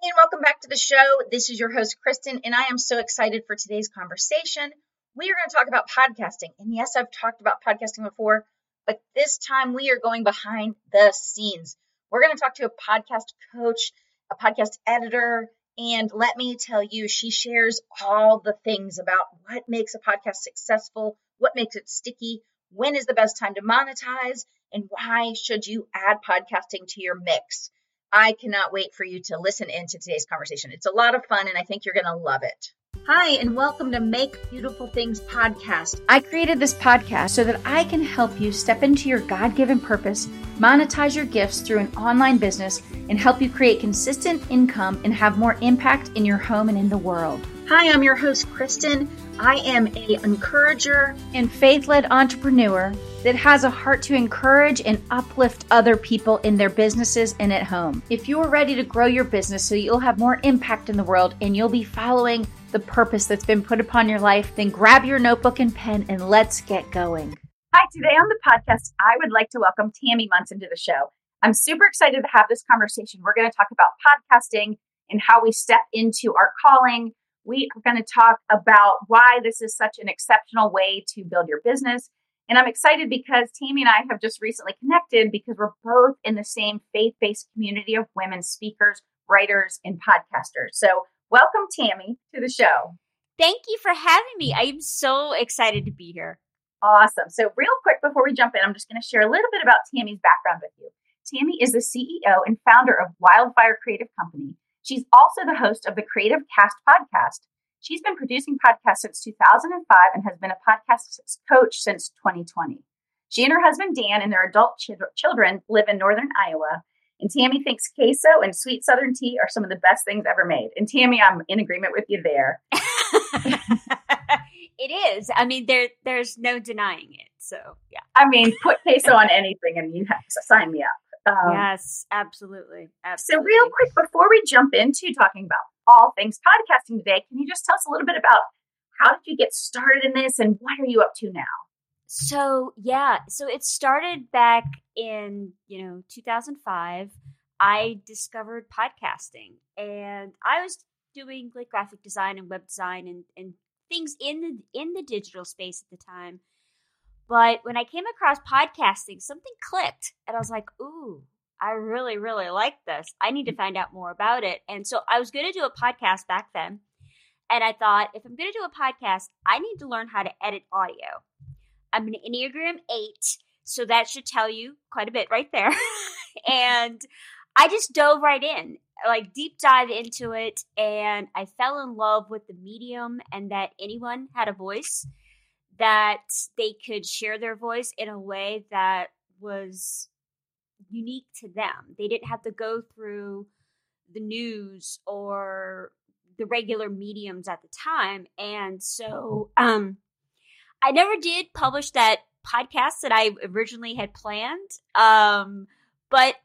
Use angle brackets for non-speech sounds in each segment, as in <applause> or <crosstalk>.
and welcome back to the show. This is your host, Kristen, and I am so excited for today's conversation. We are going to talk about podcasting. And yes, I've talked about podcasting before, but this time we are going behind the scenes. We're going to talk to a podcast coach, a podcast editor, and let me tell you, she shares all the things about what makes a podcast successful, what makes it sticky, when is the best time to monetize, and why should you add podcasting to your mix. I cannot wait for you to listen into today's conversation. It's a lot of fun, and I think you're going to love it. Hi, and welcome to Make Beautiful Things podcast. I created this podcast so that I can help you step into your God given purpose, monetize your gifts through an online business, and help you create consistent income and have more impact in your home and in the world. Hi, I'm your host, Kristen. I am a encourager and faith-led entrepreneur that has a heart to encourage and uplift other people in their businesses and at home. If you're ready to grow your business so you'll have more impact in the world and you'll be following the purpose that's been put upon your life, then grab your notebook and pen and let's get going. Hi, today on the podcast, I would like to welcome Tammy Munson to the show. I'm super excited to have this conversation. We're going to talk about podcasting and how we step into our calling. We are going to talk about why this is such an exceptional way to build your business. And I'm excited because Tammy and I have just recently connected because we're both in the same faith based community of women speakers, writers, and podcasters. So Welcome, Tammy, to the show. Thank you for having me. I am so excited to be here. Awesome. So, real quick before we jump in, I'm just going to share a little bit about Tammy's background with you. Tammy is the CEO and founder of Wildfire Creative Company. She's also the host of the Creative Cast podcast. She's been producing podcasts since 2005 and has been a podcast coach since 2020. She and her husband Dan and their adult ch- children live in northern Iowa and Tammy thinks queso and sweet southern tea are some of the best things ever made. And Tammy, I'm in agreement with you there. <laughs> <laughs> it is. I mean, there there's no denying it. So yeah. I mean, put queso on anything and you have to sign me up. Um, yes, absolutely. absolutely. So, real quick, before we jump into talking about all things podcasting today, can you just tell us a little bit about how did you get started in this and what are you up to now? So, yeah, so it started back in, you know, 2005. I discovered podcasting and I was doing like graphic design and web design and, and things in the in the digital space at the time. But when I came across podcasting, something clicked and I was like, ooh, I really, really like this. I need to mm. find out more about it. And so I was going to do a podcast back then. And I thought, if I'm going to do a podcast, I need to learn how to edit audio. I'm an Enneagram 8, so that should tell you quite a bit right there. <laughs> and I just dove right in, like deep dive into it, and I fell in love with the medium and that anyone had a voice, that they could share their voice in a way that was unique to them. They didn't have to go through the news or the regular mediums at the time. And so um I never did publish that podcast that I originally had planned. Um, but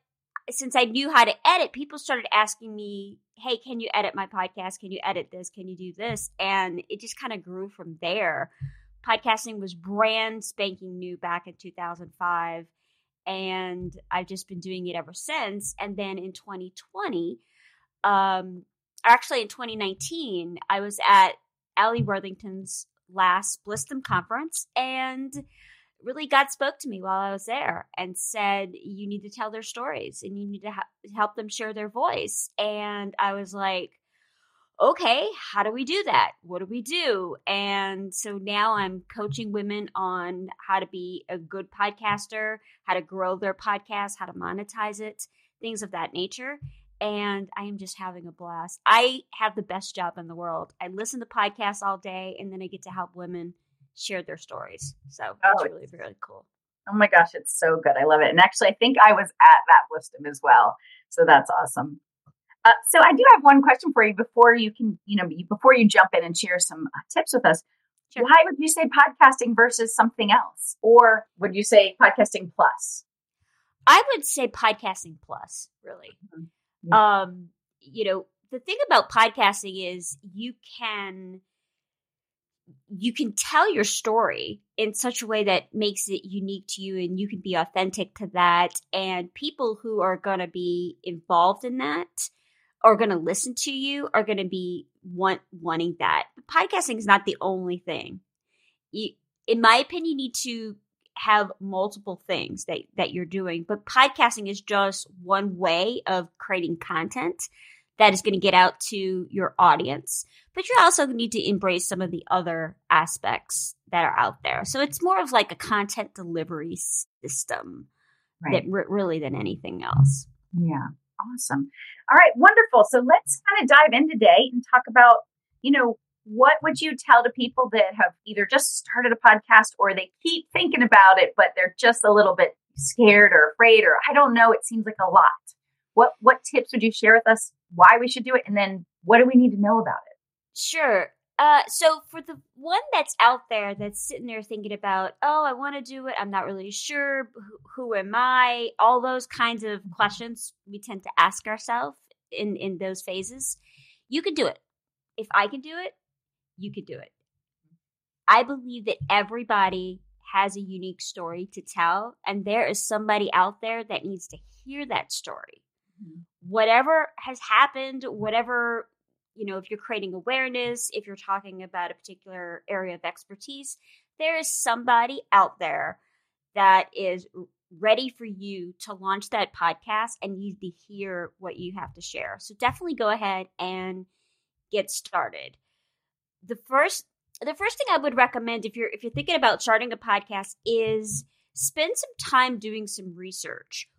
since I knew how to edit, people started asking me, Hey, can you edit my podcast? Can you edit this? Can you do this? And it just kind of grew from there. Podcasting was brand spanking new back in 2005. And I've just been doing it ever since. And then in 2020, um, actually in 2019, I was at Alli Worthington's last Blissdom conference and really God spoke to me while I was there and said, You need to tell their stories and you need to ha- help them share their voice. And I was like, Okay, how do we do that? What do we do? And so now I'm coaching women on how to be a good podcaster, how to grow their podcast, how to monetize it, things of that nature and I am just having a blast. I have the best job in the world. I listen to podcasts all day, and then I get to help women share their stories. So oh, it's really, really cool. Oh my gosh, it's so good. I love it. And actually, I think I was at that Blissdom as well. So that's awesome. Uh, so I do have one question for you before you can, you know, before you jump in and share some uh, tips with us. Sure. Why would you say podcasting versus something else? Or would you say podcasting plus? I would say podcasting plus, really. Mm-hmm. Um, you know, the thing about podcasting is you can you can tell your story in such a way that makes it unique to you and you can be authentic to that and people who are going to be involved in that are going to listen to you are going to be want wanting that. But podcasting is not the only thing. You, in my opinion, you need to have multiple things that that you're doing, but podcasting is just one way of creating content that is going to get out to your audience. But you also need to embrace some of the other aspects that are out there. So it's more of like a content delivery system right. that really than anything else. Yeah. Awesome. All right, wonderful. So let's kind of dive in today and talk about, you know, what would you tell to people that have either just started a podcast or they keep thinking about it, but they're just a little bit scared or afraid, or I don't know, it seems like a lot. What what tips would you share with us why we should do it and then what do we need to know about it? Sure. Uh, so for the one that's out there that's sitting there thinking about, oh, I want to do it, I'm not really sure, who, who am I? All those kinds of questions we tend to ask ourselves in in those phases. You can do it. If I can do it, you could do it. I believe that everybody has a unique story to tell, and there is somebody out there that needs to hear that story. Mm-hmm. Whatever has happened, whatever, you know, if you're creating awareness, if you're talking about a particular area of expertise, there is somebody out there that is ready for you to launch that podcast and need to hear what you have to share. So definitely go ahead and get started the first the first thing I would recommend if you're if you're thinking about starting a podcast is spend some time doing some research.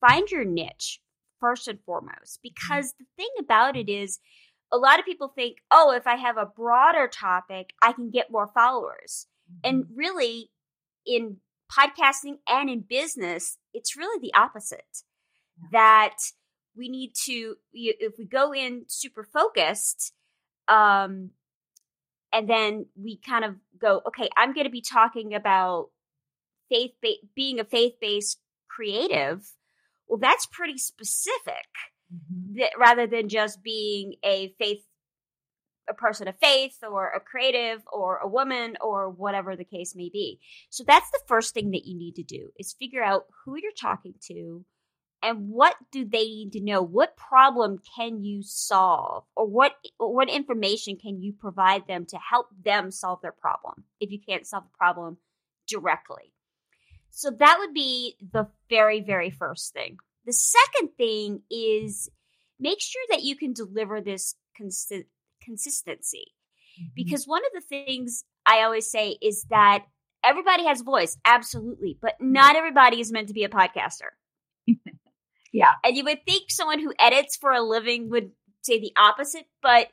Find your niche first and foremost because the thing about it is a lot of people think, "Oh, if I have a broader topic, I can get more followers." And mm-hmm. really in podcasting and in business, it's really the opposite. That we need to if we go in super focused, um, and then we kind of go, okay, I'm going to be talking about faith ba- being a faith based creative. Well, that's pretty specific, mm-hmm. that, rather than just being a faith a person of faith or a creative or a woman or whatever the case may be. So that's the first thing that you need to do is figure out who you're talking to, and what do they need to know what problem can you solve or what what information can you provide them to help them solve their problem if you can't solve the problem directly so that would be the very very first thing the second thing is make sure that you can deliver this consi- consistency mm-hmm. because one of the things i always say is that everybody has a voice absolutely but not everybody is meant to be a podcaster <laughs> Yeah. And you would think someone who edits for a living would say the opposite, but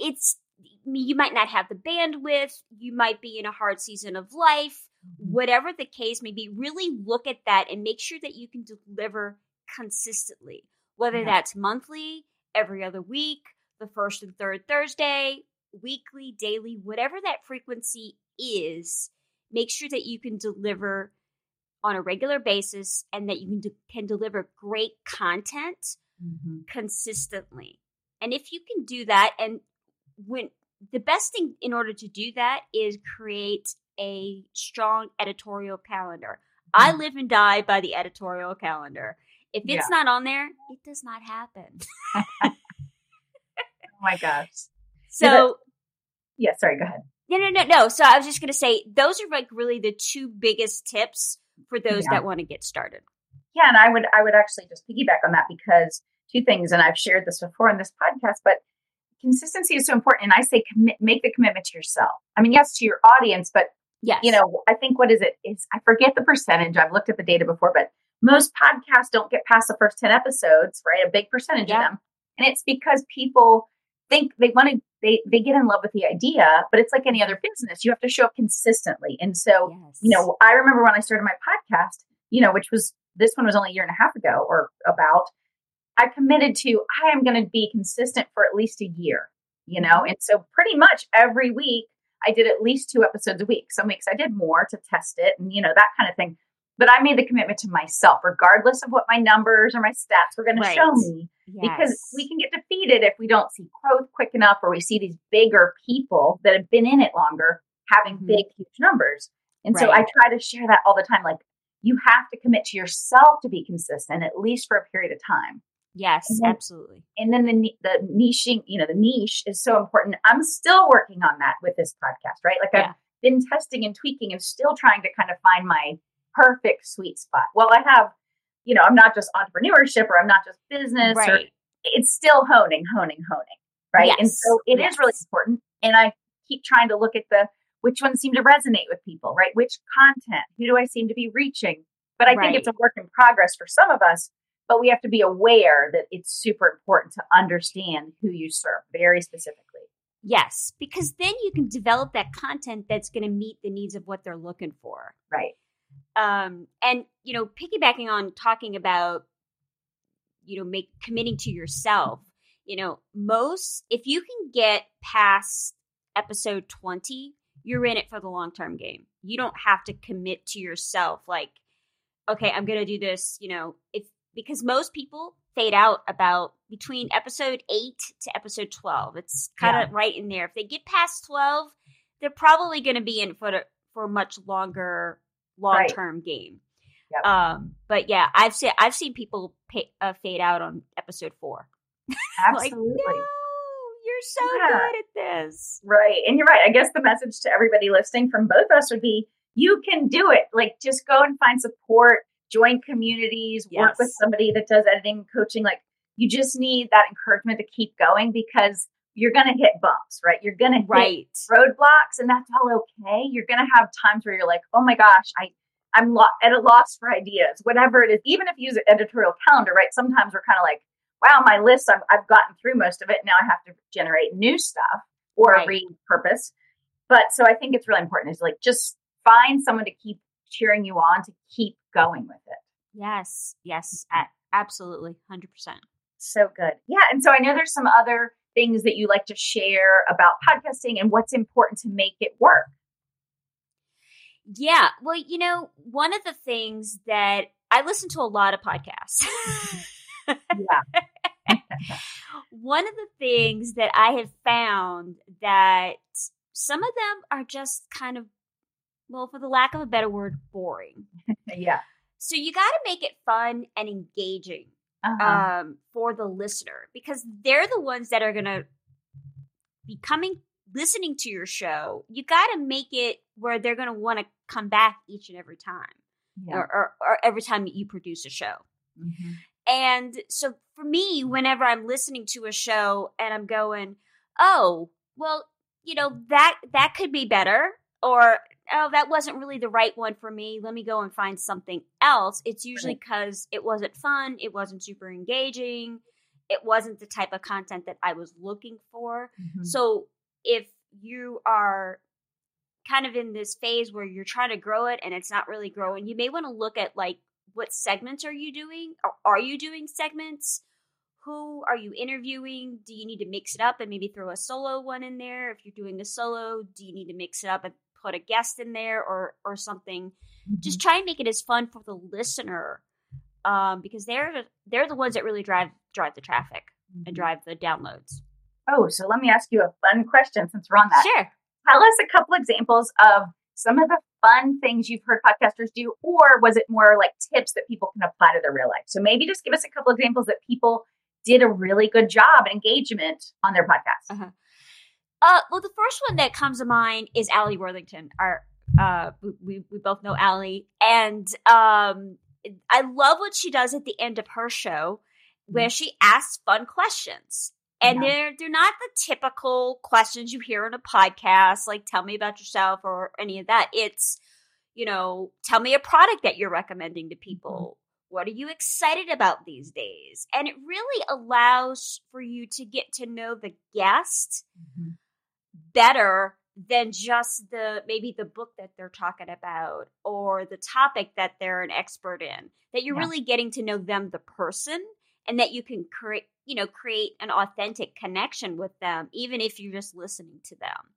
it's you might not have the bandwidth, you might be in a hard season of life. Whatever the case may be, really look at that and make sure that you can deliver consistently, whether yeah. that's monthly, every other week, the first and third Thursday, weekly, daily, whatever that frequency is, make sure that you can deliver on a regular basis and that you can, de- can deliver great content mm-hmm. consistently. And if you can do that, and when the best thing in order to do that is create a strong editorial calendar. I mm. live and die by the editorial calendar. If it's yeah. not on there, it does not happen. <laughs> oh my gosh. So, yeah, yeah, sorry, go ahead. No, no, no, no. So I was just going to say those are like really the two biggest tips for those yeah. that want to get started. Yeah, and I would I would actually just piggyback on that because two things, and I've shared this before in this podcast, but consistency is so important. And I say commit, make the commitment to yourself. I mean, yes, to your audience, but yes. you know, I think what is it? Is I forget the percentage. I've looked at the data before, but most podcasts don't get past the first 10 episodes, right? A big percentage yeah. of them. And it's because people think they want to they they get in love with the idea but it's like any other business you have to show up consistently and so yes. you know i remember when i started my podcast you know which was this one was only a year and a half ago or about i committed to i am going to be consistent for at least a year you know mm-hmm. and so pretty much every week i did at least two episodes a week some weeks i did more to test it and you know that kind of thing but I made the commitment to myself, regardless of what my numbers or my stats were going right. to show me. Yes. Because we can get defeated if we don't see growth quick enough or we see these bigger people that have been in it longer having mm-hmm. big, huge numbers. And right. so I try to share that all the time. Like, you have to commit to yourself to be consistent, at least for a period of time. Yes, And then- absolutely. And then the the niching, you know, the niche is so important. I'm still working on that with this podcast, right? Like Yeah. I've been testing and tweaking and still trying to kind of find my perfect sweet spot. Well, I have, you know, I'm not just entrepreneurship or I'm not just business or it's still honing, honing, honing, right? And Yes. so it is really important. And I keep trying to look at the which ones seem to resonate with people, right? Which content? Who do I seem to be reaching? But I think it's a work in progress for some of us. But we have to be aware that it's super important to understand who you serve very specifically. Yes, because then you can develop that content that's going to meet the needs of what they're looking for. Right. Um, and you know, piggybacking on talking about, you know, make committing to yourself. You know, most if you can get past episode twenty, you're in it for the long term game. You don't have to commit to yourself like, okay, I'm going to do this. You know, if because most people fade out about between episode 8 to episode 12 it's kind of right in there if they get past 12 they're probably going to be in for for a much longer long term game Yep. um but yeah i've seen i've seen people pay, uh, fade out on episode 4 <laughs> like Absolutely. no you're so Yeah. good at this Right. And you're right. I guess the message to everybody listening from both of us would be you can do it. Like just go and find support, join communities, work with somebody that does editing, coaching. Like you just need that encouragement to keep going because you're going to hit bumps, right? You're going to hit right roadblocks and that's all okay. You're going to have times where you're like, oh my gosh, I, I'm lo- at a loss for ideas, whatever it is. Even if you use an editorial calendar, right? Sometimes we're kind of like, wow, my list, I've, I've gotten through most of it. Now I have to generate new stuff or Right. repurpose. But so I think it's really important is like just find someone to keep cheering you on to keep going with it. yes yes absolutely 100% So good. Yeah. And so I know there's some other things that you like to share about podcasting and what's important to make it work. Yeah. Well, you know, one of the things that I listen to a lot of podcasts. Yeah. <laughs> one of the things that I have found that some of them are just kind of, well, for the lack of a better word, boring. <laughs> yeah. So you got to make it fun and engaging Uh-huh. um, for the listener because they're the ones that are going to be coming listening to your show. You got to make it where they're going to want to come back each and every time, yeah. or, or, or every time that you produce a show. Mhm. And so for me, whenever I'm listening to a show and I'm going, oh, well, you know, that that could be better, or oh, that wasn't really the right one for me. Let me go and find something else. It's usually because it wasn't fun, it wasn't super engaging, it wasn't the type of content that I was looking for. Mhm. So if you are kind of in this phase where you're trying to grow it and it's not really growing, you may want to look at like what segments are you doing? Or are you doing segments? Who are you interviewing? Do you need to mix it up and maybe throw a solo one in there? If you're doing a solo, do you need to mix it up and put a guest in there or or something? Just try and make it as fun for the listener. Um, because they're they're the ones that really drive drive the traffic and drive the downloads. Oh, so let me ask you a fun question since we're on that. Sure. Tell us a couple examples of some of the fun things you've heard podcasters do, or was it more like tips that people can apply to their real life? So maybe just give us a couple examples that people did a really good job engagement on their podcast. Uh-huh. Uh, well, the first one that comes to mind is Alli Worthington. Our uh, we we both know Alli, and um, I love what she does at the end of her show, where she asks fun questions. And Yeah. they're they're not the typical questions you hear in a podcast, like tell me about yourself or any of that. It's, you know, tell me a product that you're recommending to people. What are you excited about these days? And it really allows for you to get to know the guest Mhm. Better than just the maybe the book that they're talking about or the topic that they're an expert in that you're Yeah. really getting to know them the person and that you can create you know create an authentic connection with them even if you're just listening to them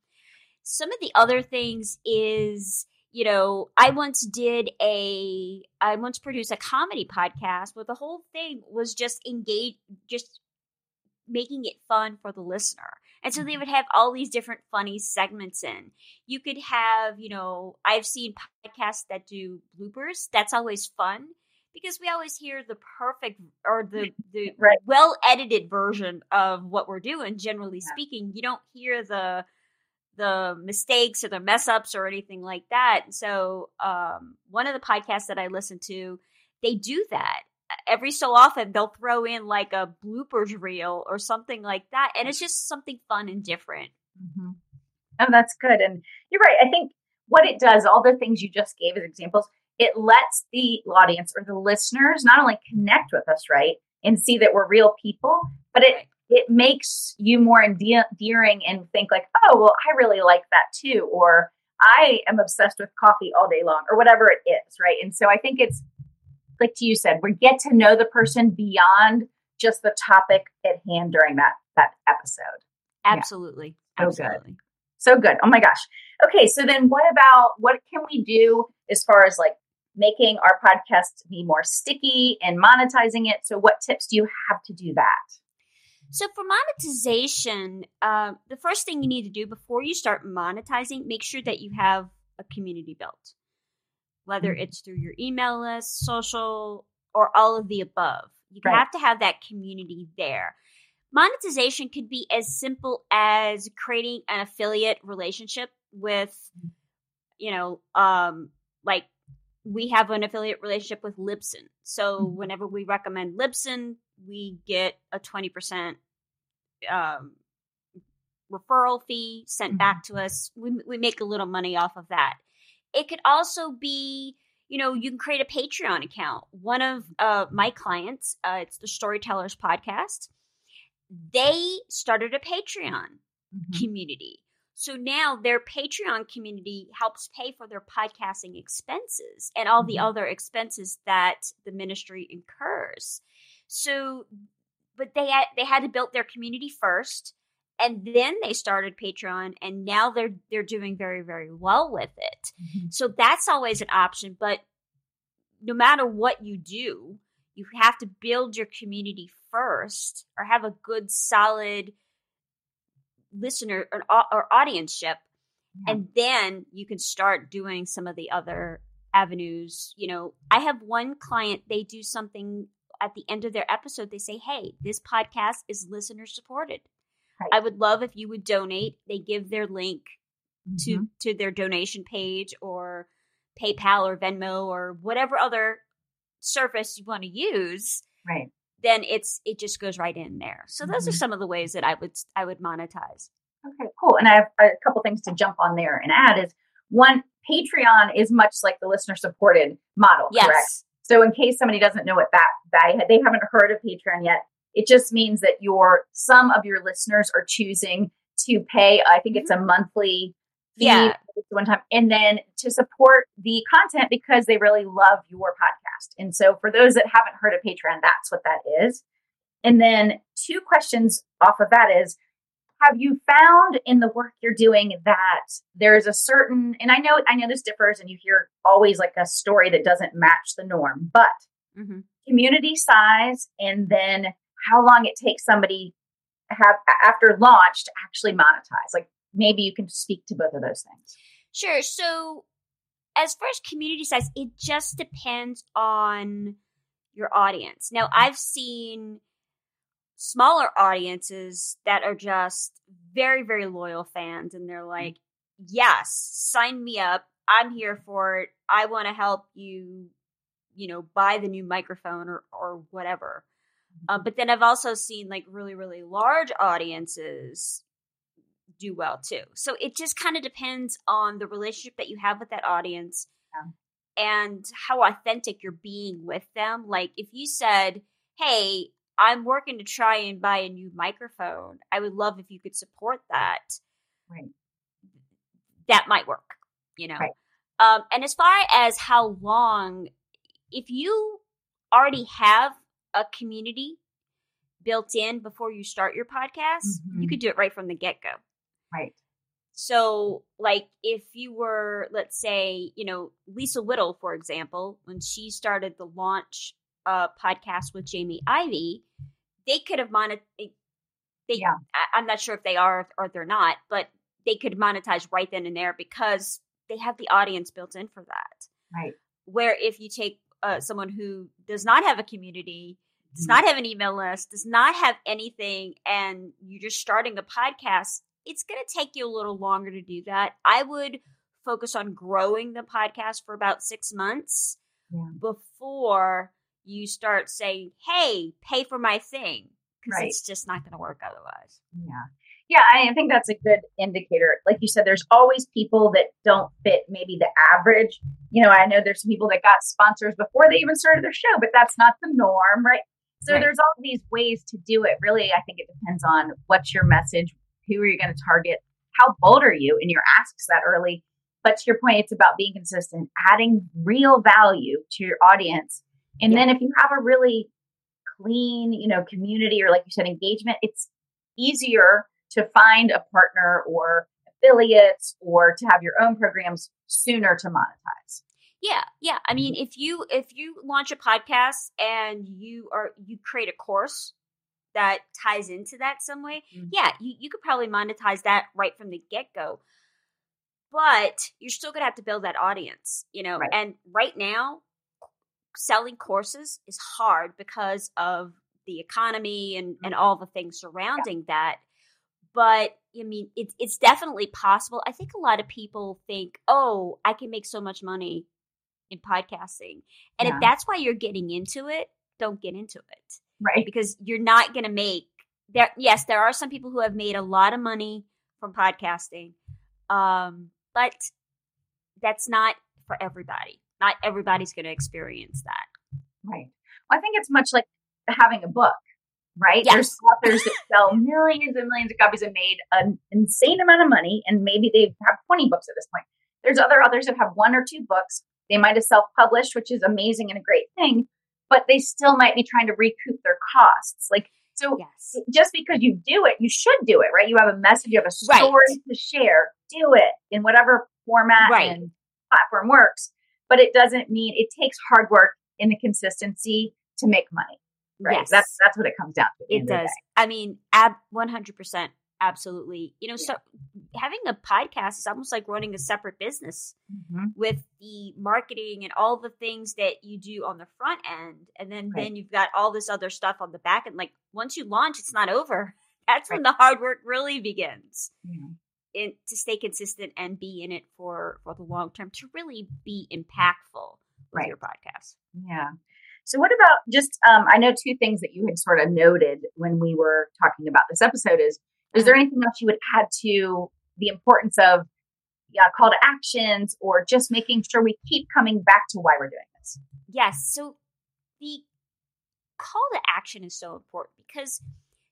some of the other things is you know i once did a i once produced a comedy podcast where the whole thing was just engage just making it fun for the listener. And so they would have all these different funny segments in. You could have you know i've seen podcasts that do bloopers. That's always fun because we always hear the perfect or the the Right. well edited version of what we're doing generally Yeah. speaking. You don't hear the the mistakes or the mess ups or anything like that. So um one of the podcasts that i listen to they do that every so often they'll throw in like a bloopers reel or something like that and it's just something fun and different hmm Oh, that's good. And you're right. I think what it does, all the things you just gave as examples, it lets the audience or the listeners not only connect with us, right, and see that we're real people, but it it makes you more ende- endearing and think like, oh, well, I really like that too, or I am obsessed with coffee all day long, or whatever it is, right? And so I think it's like you said, we get to know the person beyond just the topic at hand during that that episode. absolutely So good. absolutely So good. Oh my gosh. Okay, so then what about what can we do as far as like making our podcast be more sticky and monetizing it? So what tips do you have to do that? So for monetization, uh, the first thing you need to do before you start monetizing, make sure that you have a community built, whether Mhm. it's through your email list, social, or all of the above. You Right. have to have that community there. Monetization could be as simple as creating an affiliate relationship with, you know, um, like we have an affiliate relationship with Libsyn. So Mhm. whenever we recommend Libsyn, we get a 20% um, referral fee sent back to us. We, we make a little money off of that. It could also be, you know, you can create a Patreon account. One of uh, my clients, uh, it's the Storytellers podcast, they started a Patreon community. So now their Patreon community helps pay for their podcasting expenses and all the Mhm. other expenses that the ministry incurs. So, but they had they had to build their community first, and then they started Patreon, and now they're they're doing very very well with it. Mhm. So that's always an option. But no matter what you do, you have to build your community first or have a good, solid listener or, or audienceship. Yeah. And then you can start doing some of the other avenues. You know, I have one client, they do something at the end of their episode. They say, Hey, this podcast is listener supported. Right. I would love if you would donate. They give their link to Mhm. to their donation page or PayPal or Venmo or whatever other service you want to use, right. then it's it just goes right in there. So those are Mhm. some of the ways that I would I would monetize. Okay, cool. And I have a couple things to jump on there and add is one, Patreon is much like the listener supported model, correct? So in case somebody doesn't know what that they they haven't heard of Patreon yet, it just means that your some of your listeners are choosing to pay. I think it's a monthly fee Yeah. one time, and then to support the content because they really love your podcast. And so for those that haven't heard of Patreon, that's what that is. And then two questions off of that is have you found in the work you're doing that there's a certain and I know I know this differs and you hear always like a story that doesn't match the norm, but hmm community size and then how long it takes somebody have after launch to actually monetize. Like maybe you can speak to both of those things. Sure. So as far as community size, it just depends on your audience. Now, I've seen smaller audiences that are just very, very loyal fans, and they're mm-hmm. like, yes, sign me up. I'm here for it. I want to help you, you know, buy the new microphone or, or whatever. Uh, but then I've also seen like really, really large audiences do well too. So it just kind of depends on the relationship that you have with that audience and how authentic you're being with them. Like if you said, "Hey, I'm working to try and buy a new microphone. I would love if you could support that." Right. That might work, you know. Right. Um, and as far as how long, if you already have a community built in before you start your podcast, you Mhm. could do it right from the get go. Right. So, like, if you were, let's say, you know, Lisa Whittle, for example, when she started the launch uh, podcast with Jamie Ivey, they could have monetized. They, Yeah. I, I'm not sure if they are or they're not, but they could monetize right then and there because they have the audience built in for that. Right. Where if you take uh, someone who does not have a community, does not have an email list, does not have anything, and you're just starting a podcast, it's going to take you a little longer to do that. I would focus on growing the podcast for about six months Yeah. before you start saying, hey, pay for my thing. Because Right. it's just not going to work otherwise. Yeah. Yeah, I think that's a good indicator. Like you said, there's always people that don't fit maybe the average. You know, I know there's some people that got sponsors before they even started their show, but that's not the norm, right? So Right. there's all these ways to do it. Really, I think it depends on what's your message, who are you going to target, how bold are you in your asks that early. But to your point, it's about being consistent, adding real value to your audience. And Yeah. then if you have a really clean, you know, community or like you said, engagement, it's easier to find a partner or affiliates or to have your own programs sooner to monetize. Yeah, yeah. I mean, if you if you launch a podcast and you are you create a course that ties into that some way, Mhm. yeah, you, you could probably monetize that right from the get go. But you're still gonna have to build that audience, you know. Right. And right now, selling courses is hard because of the economy and and all the things surrounding that. But I mean, it's it's definitely possible. I think a lot of people think, "Oh, I can make so much money in podcasting," and Yeah. if that's why you're getting into it, don't get into it Right. because you're not going to make there. Yes, there are some people who have made a lot of money from podcasting, um, but that's not for everybody. Not everybody's going to experience that. Right. Well, I think it's much like having a book, right? Yes. There's authors that sell millions and millions of copies and made an insane amount of money, and maybe they have 20 books at this point. There's other authors that have one or two books. They might have self published, which is amazing and a great thing, but they still might be trying to recoup their costs. Like, so Yes. just because you do it, you should do it, right? You have a message, you have a Right. story to share, do it in whatever format Right. and platform works. But it doesn't mean it takes hard work and the consistency to make money, right? Yes. That's that's what it comes down to. It end of the does. I mean, ab one hundred percent, absolutely. You know, so having a podcast is almost like running a separate business Mhm. with the marketing and all the things that you do on the front end, and then Right. then you've got all this other stuff on the back end. Like once you launch, it's not over. <laughs> That's when the hard work really begins. Yeah. In, to stay consistent and be in it for for the long term to really be impactful with Right. your podcast. Yeah. So what about just um I know two things that you had sort of noted when we were talking about this episode is is there anything else you would add to the importance of yeah, call to actions or just making sure we keep coming back to why we're doing this? Yes. So the call to action is so important because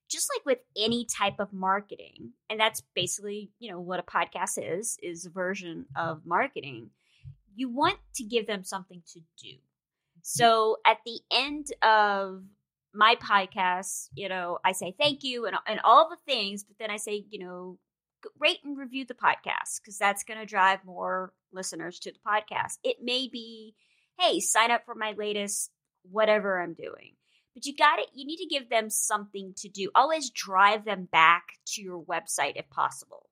just like with any type of marketing, and that's basically, you know, what a podcast is, is a version of marketing, you want to give them something to do. So at the end of my podcast, you know, I say thank you and, and all the things, but then I say, you know, rate and review the podcast because that's going to drive more listeners to the podcast. It may be, hey, sign up for my latest whatever I'm doing. But you got it. You need to give them something to do. Always drive them back to your website if possible.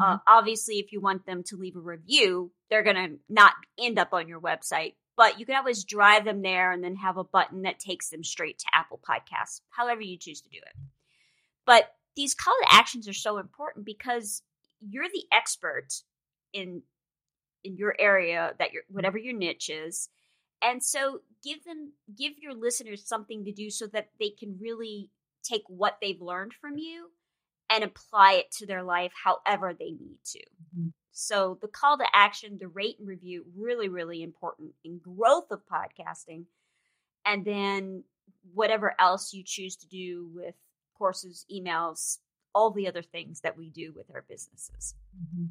Uh, obviously, if you want them to leave a review, they're going to not end up on your website. But you can always drive them there and then have a button that takes them straight to Apple Podcasts, however you choose to do it. But these call to actions are so important because you're the expert in in your area that your whatever your niche is. And so give them give your listeners something to do so that they can really take what they've learned from you and apply it to their life however they need to. Mm-hmm. So the call to action, the rate and review, really, really important in growth of podcasting. And then whatever else you choose to do with courses, emails, all the other things that we do with our businesses. Mhm.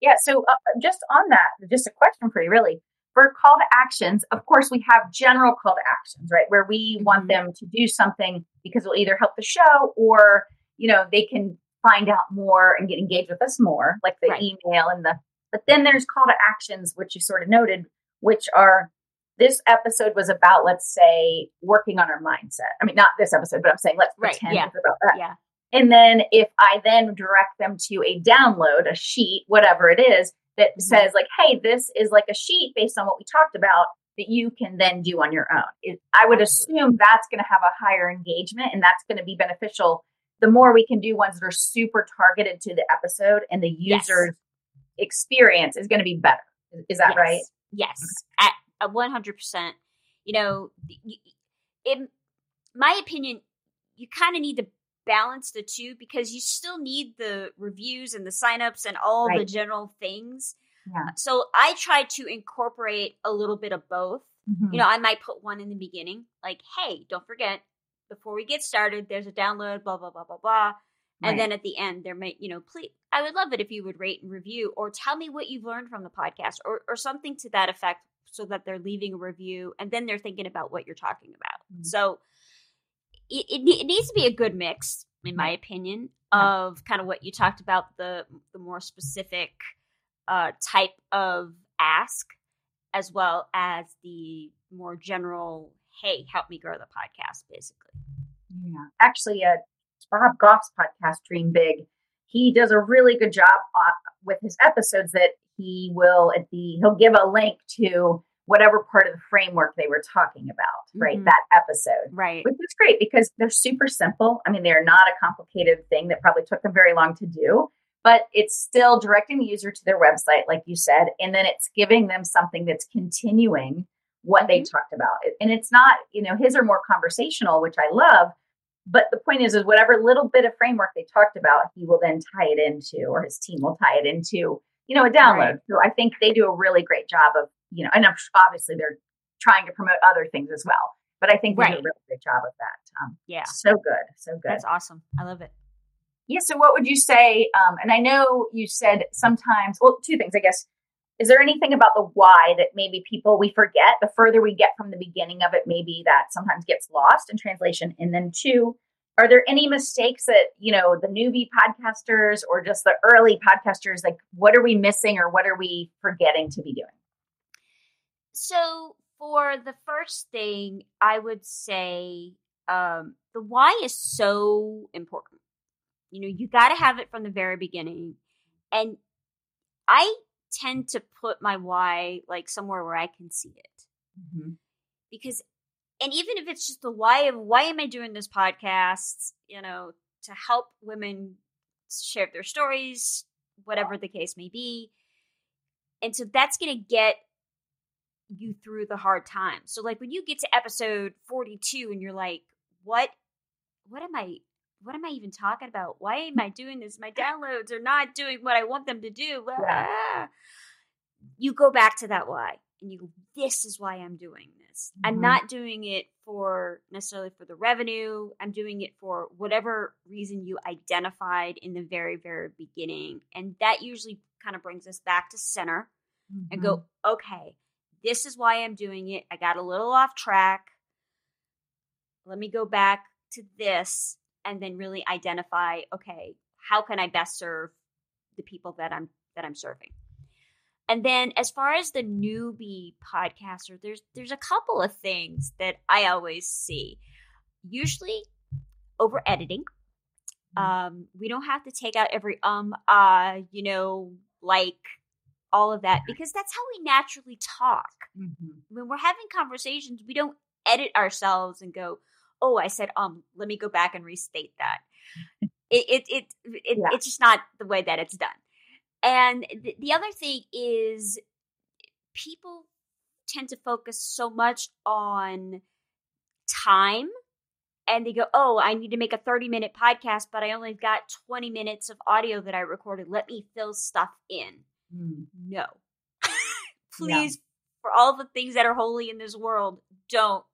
Yeah. So uh, just on that, just a question for you, really. For call to actions, of course, we have general call to actions, right? Where we want Mhm. them to do something because it'll either help the show or, you know, they can find out more and get engaged with us more, like the Right. email and the. But then there's call to actions, which you sort of noted, which are this episode was about, let's say, working on our mindset. I mean, not this episode, but I'm saying let's Right, pretend yeah. it's about that. Yeah. And then if I then direct them to a download, a sheet, whatever it is, that Mhm. says like, hey, this is like a sheet based on what we talked about. that you can then do on your own. It, I would assume that's going to have a higher engagement and that's going to be beneficial. The more we can do ones that are super targeted to the episode and the user's yes. experience is going to be better. Is that yes. right? Yes, at, at 100%. You know, in my opinion, you kind of need to balance the two because you still need the reviews and the signups and all right. the general things. Yeah. So I try to incorporate a little bit of both. Mm-hmm. You know, I might put one in the beginning, like, hey, don't forget, before we get started, there's a download, blah, blah, blah, blah, blah. And then at the end, there may, you know, please, I would love it if you would rate and review or tell me what you've learned from the podcast or, or something to that effect so that they're leaving a review and then they're thinking about what you're talking about. Mm-hmm. So it, it, it, needs to be a good mix, in my opinion, of kind of what you talked about the the more specific uh, type of ask, as well as the more general, hey, help me grow the podcast, basically. Yeah, actually, uh, Bob Goff's podcast, Dream Big, he does a really good job uh, with his episodes that he will at the he'll give a link to whatever part of the framework they were talking about, right? Mm-hmm. That episode. Right. Which is great because they're super simple. I mean, they're not a complicated thing that probably took them very long to do, but it's still directing the user to their website, like you said, and then it's giving them something that's continuing what mm-hmm. they talked about. And it's not, you know, his are more conversational, which I love. But the point is, is whatever little bit of framework they talked about, he will then tie it into, or his team will tie it into, you know, a download. Right. So I think they do a really great job of you know, and obviously they're trying to promote other things as well. But I think they right. do a really good job of that. Um, yeah, so good, so good. That's awesome. I love it. Yeah. So, what would you say? Um, and I know you said sometimes. Well, two things, I guess. Is there anything about the why that maybe people we forget? The further we get from the beginning of it, maybe that sometimes gets lost in translation. And then two, are there any mistakes that you know the newbie podcasters or just the early podcasters like? What are we missing or what are we forgetting to be doing? So for the first thing, I would say um, the why is so important. You know, you got to have it from the very beginning. And I tend to put my why like somewhere where I can see it. Mm-hmm. Because, and even if it's just the why of why am I doing this podcast, you know, to help women share their stories, whatever the case may be. And so that's going to get you through the hard times. So like when you get to episode 42 and you're like, what what am I what am I even talking about? Why am I doing this? My downloads are not doing what I want them to do. Ah. You go back to that why and you go, this is why I'm doing this. Mm-hmm. I'm not doing it for necessarily for the revenue. I'm doing it for whatever reason you identified in the very, very beginning. And that usually kind of brings us back to center mm-hmm. and go, okay, this is why I'm doing it. I got a little off track. Let me go back to this and then really identify, okay, how can I best serve the people that I'm that I'm serving? And then as far as the newbie podcaster, there's there's a couple of things that I always see. Usually over editing. Mm-hmm. Um, we don't have to take out every um uh, you know, like all of that because that's how we naturally talk. Mm-hmm. When we're having conversations, we don't edit ourselves and go, "Oh, I said um, let me go back and restate that." <laughs> it it it, it yeah. it's just not the way that it's done. And th- the other thing is people tend to focus so much on time and they go, Oh, I need to make a 30 minute podcast, but I only got 20 minutes of audio that I recorded. Let me fill stuff in. Mm. No. <laughs> Please, yeah. for all the things that are holy in this world, don't.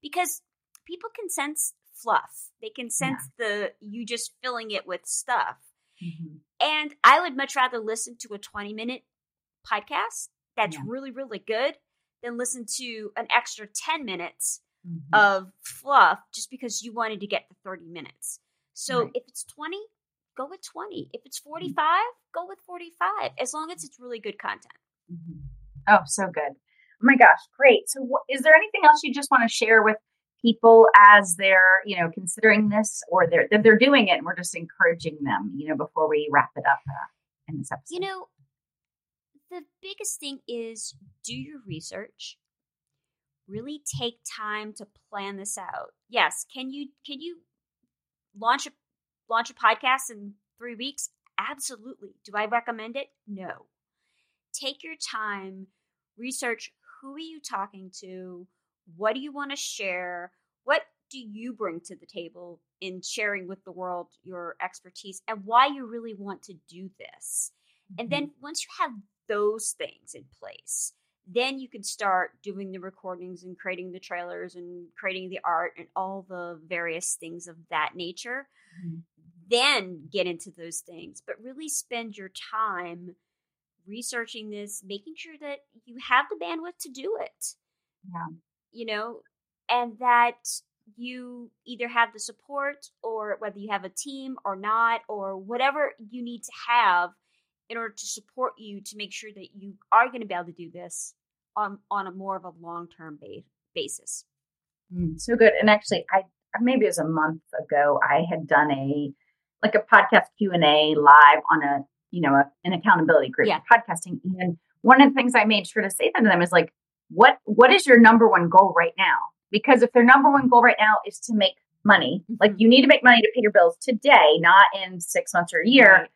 Because people can sense fluff. They can sense yeah. the you just filling it with stuff. Mm-hmm. And I would much rather listen to a 20 minute podcast that's yeah. really, really good than listen to an extra 10 minutes mm-hmm. of fluff just because you wanted to get the 30 minutes. So right. if it's 20, go with 20. If it's mm-hmm. 45, go with 45, as long as it's really good content. Mm-hmm. Oh, so good. Oh my gosh, great. So, is there anything else you just want to share with people as they're, you know, considering this or they're they're doing it, and we're just encouraging them, you know, before we wrap it up uh, in this episode? You know, the biggest thing is do your research. really take time to plan this out. Yes, can you can you launch a launch a podcast in 3 weeks? Absolutely. Do I recommend it? No. Take your time, research who are you talking to? What do you want to share? What do you bring to the table in sharing with the world your expertise and why you really want to do this? And then mm-hmm. once you have those things in place, then you can start doing the recordings and creating the trailers and creating the art and all the various things of that nature. Mm-hmm. Then get into those things, but really spend your time researching this, making sure that you have the bandwidth to do it. Yeah. You know, and that you either have the support or whether you have a team or not, or whatever you need to have in order to support you to make sure that you are going to be able to do this on on a more of a long term ba- basis. Mm, so good. And actually, I maybe it was a month ago. I had done a like a podcast Q and A live on a you know a, an accountability group yeah. podcasting, and one of the things I made sure to say to them is like, what what is your number one goal right now? Because if their number one goal right now is to make money, mm-hmm. like you need to make money to pay your bills today, not in six months or a year, right.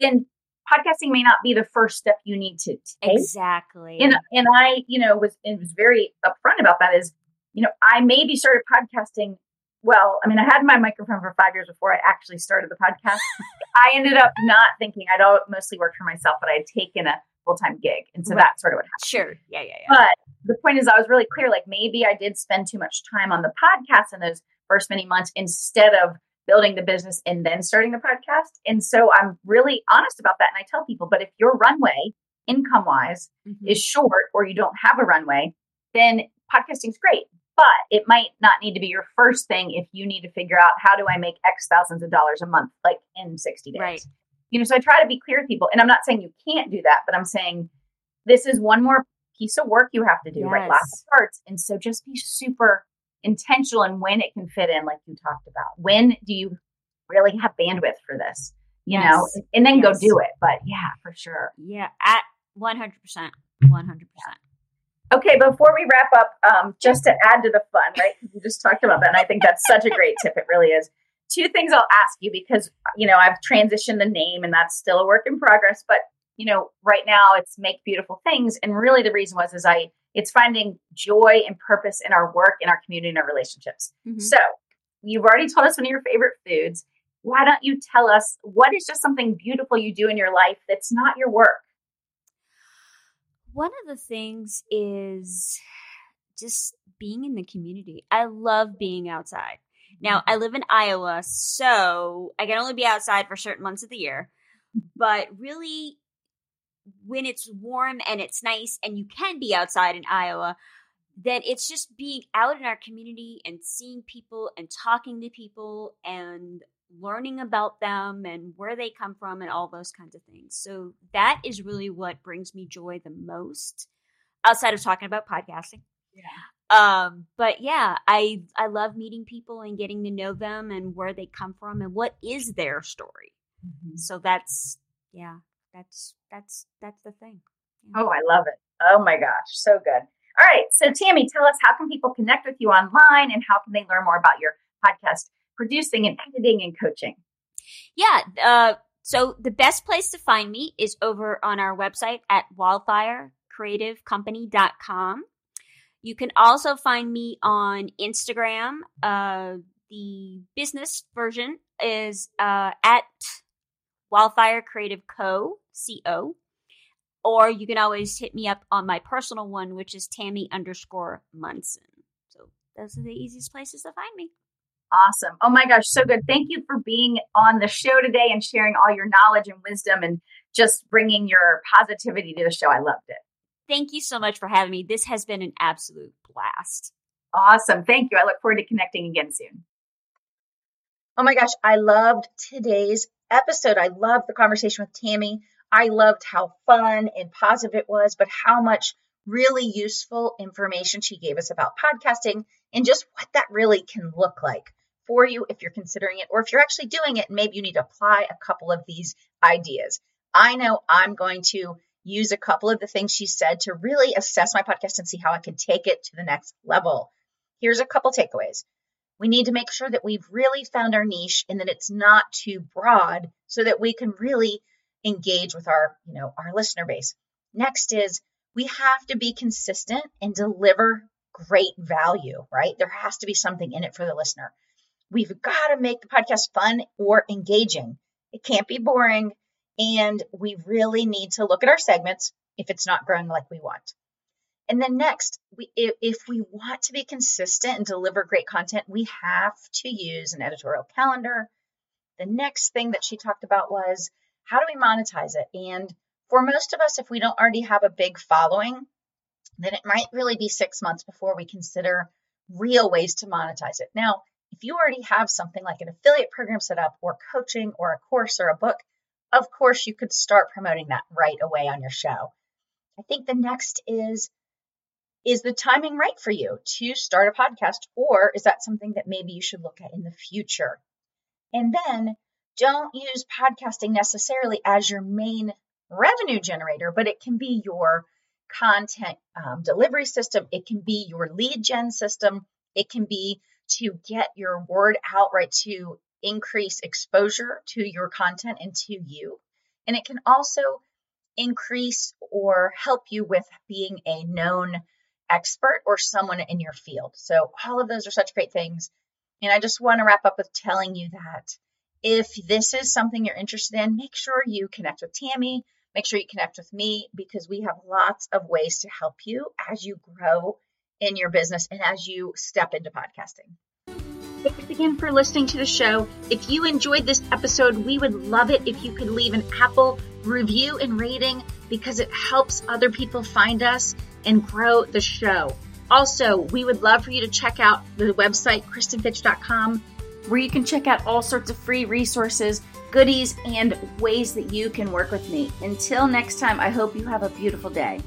then podcasting may not be the first step you need to take. Exactly. And and I, you know, was and was very upfront about that is, you know, I maybe started podcasting. Well, I mean, I had my microphone for five years before I actually started the podcast. <laughs> I ended up not thinking I'd mostly worked for myself, but I had taken a full time gig. And so right. that's sort of what happened. Sure. Yeah, yeah, yeah. But the point is I was really clear, like maybe I did spend too much time on the podcast in those first many months instead of building the business and then starting the podcast. And so I'm really honest about that. And I tell people, but if your runway, income wise, mm-hmm. is short or you don't have a runway, then podcasting's great. But it might not need to be your first thing if you need to figure out how do I make X thousands of dollars a month, like in 60 days. Right. You know, so I try to be clear with people. And I'm not saying you can't do that, but I'm saying this is one more piece of work you have to do, yes. right? Lots of parts. And so just be super intentional and when it can fit in, like you talked about. When do you really have bandwidth for this? You yes. know, and then yes. go do it. But yeah, for sure. Yeah, at 100%. 100%. Okay, before we wrap up, um, just to add to the fun, right? You just talked about that, and I think that's such a great tip. It really is. Two things I'll ask you because you know I've transitioned the name, and that's still a work in progress. But you know, right now it's make beautiful things, and really the reason was is I it's finding joy and purpose in our work, in our community, in our relationships. Mm-hmm. So you've already told us one of your favorite foods. Why don't you tell us what is just something beautiful you do in your life that's not your work? One of the things is just being in the community. I love being outside. Now. I live in Iowa, so I can only be outside for certain months of the year. But really, when it's warm and it's nice and you can be outside in Iowa, then it's just being out in our community and seeing people and talking to people and learning about them and where they come from and all those kinds of things. So that is really what brings me joy the most outside of talking about podcasting. Yeah. Um, but yeah, I I love meeting people and getting to know them and where they come from and what is their story. Mm-hmm. So that's yeah, that's that's that's the thing. Oh, I love it. Oh my gosh, so good. All right, so Tammy, tell us how can people connect with you online and how can they learn more about your podcast producing and editing and coaching? Yeah, uh, so the best place to find me is over on our website at wildfirecreativecompany.com. You can also find me on Instagram. Uh, the business version is uh, at Wildfire Creative Co. C-O. Or you can always hit me up on my personal one, which is Tammy underscore Munson. So those are the easiest places to find me. Awesome. Oh my gosh, so good. Thank you for being on the show today and sharing all your knowledge and wisdom and just bringing your positivity to the show. I loved it. Thank you so much for having me. This has been an absolute blast. Awesome. Thank you. I look forward to connecting again soon. Oh my gosh, I loved today's episode. I loved the conversation with Tammy. I loved how fun and positive it was, but how much really useful information she gave us about podcasting and just what that really can look like for you if you're considering it or if you're actually doing it and maybe you need to apply a couple of these ideas. I know I'm going to use a couple of the things she said to really assess my podcast and see how I can take it to the next level. Here's a couple takeaways. We need to make sure that we've really found our niche and that it's not too broad so that we can really engage with our, you know, our listener base. Next is we have to be consistent and deliver great value, right? There has to be something in it for the listener. We've got to make the podcast fun or engaging. It can't be boring. And we really need to look at our segments if it's not growing like we want. And then next, we, if, we want to be consistent and deliver great content, we have to use an editorial calendar. The next thing that she talked about was how do we monetize it? And for most of us, if we don't already have a big following, then it might really be six months before we consider real ways to monetize it. Now, if you already have something like an affiliate program set up, or coaching, or a course, or a book, of course you could start promoting that right away on your show. I think the next is is the timing right for you to start a podcast, or is that something that maybe you should look at in the future? And then don't use podcasting necessarily as your main revenue generator, but it can be your content um, delivery system, it can be your lead gen system, it can be to get your word out, right? To increase exposure to your content and to you. And it can also increase or help you with being a known expert or someone in your field. So, all of those are such great things. And I just want to wrap up with telling you that if this is something you're interested in, make sure you connect with Tammy. Make sure you connect with me because we have lots of ways to help you as you grow in your business and as you step into podcasting. Thanks again for listening to the show. If you enjoyed this episode, we would love it if you could leave an Apple review and rating because it helps other people find us and grow the show. Also, we would love for you to check out the website, KristenFitch.com, where you can check out all sorts of free resources, goodies, and ways that you can work with me. Until next time, I hope you have a beautiful day.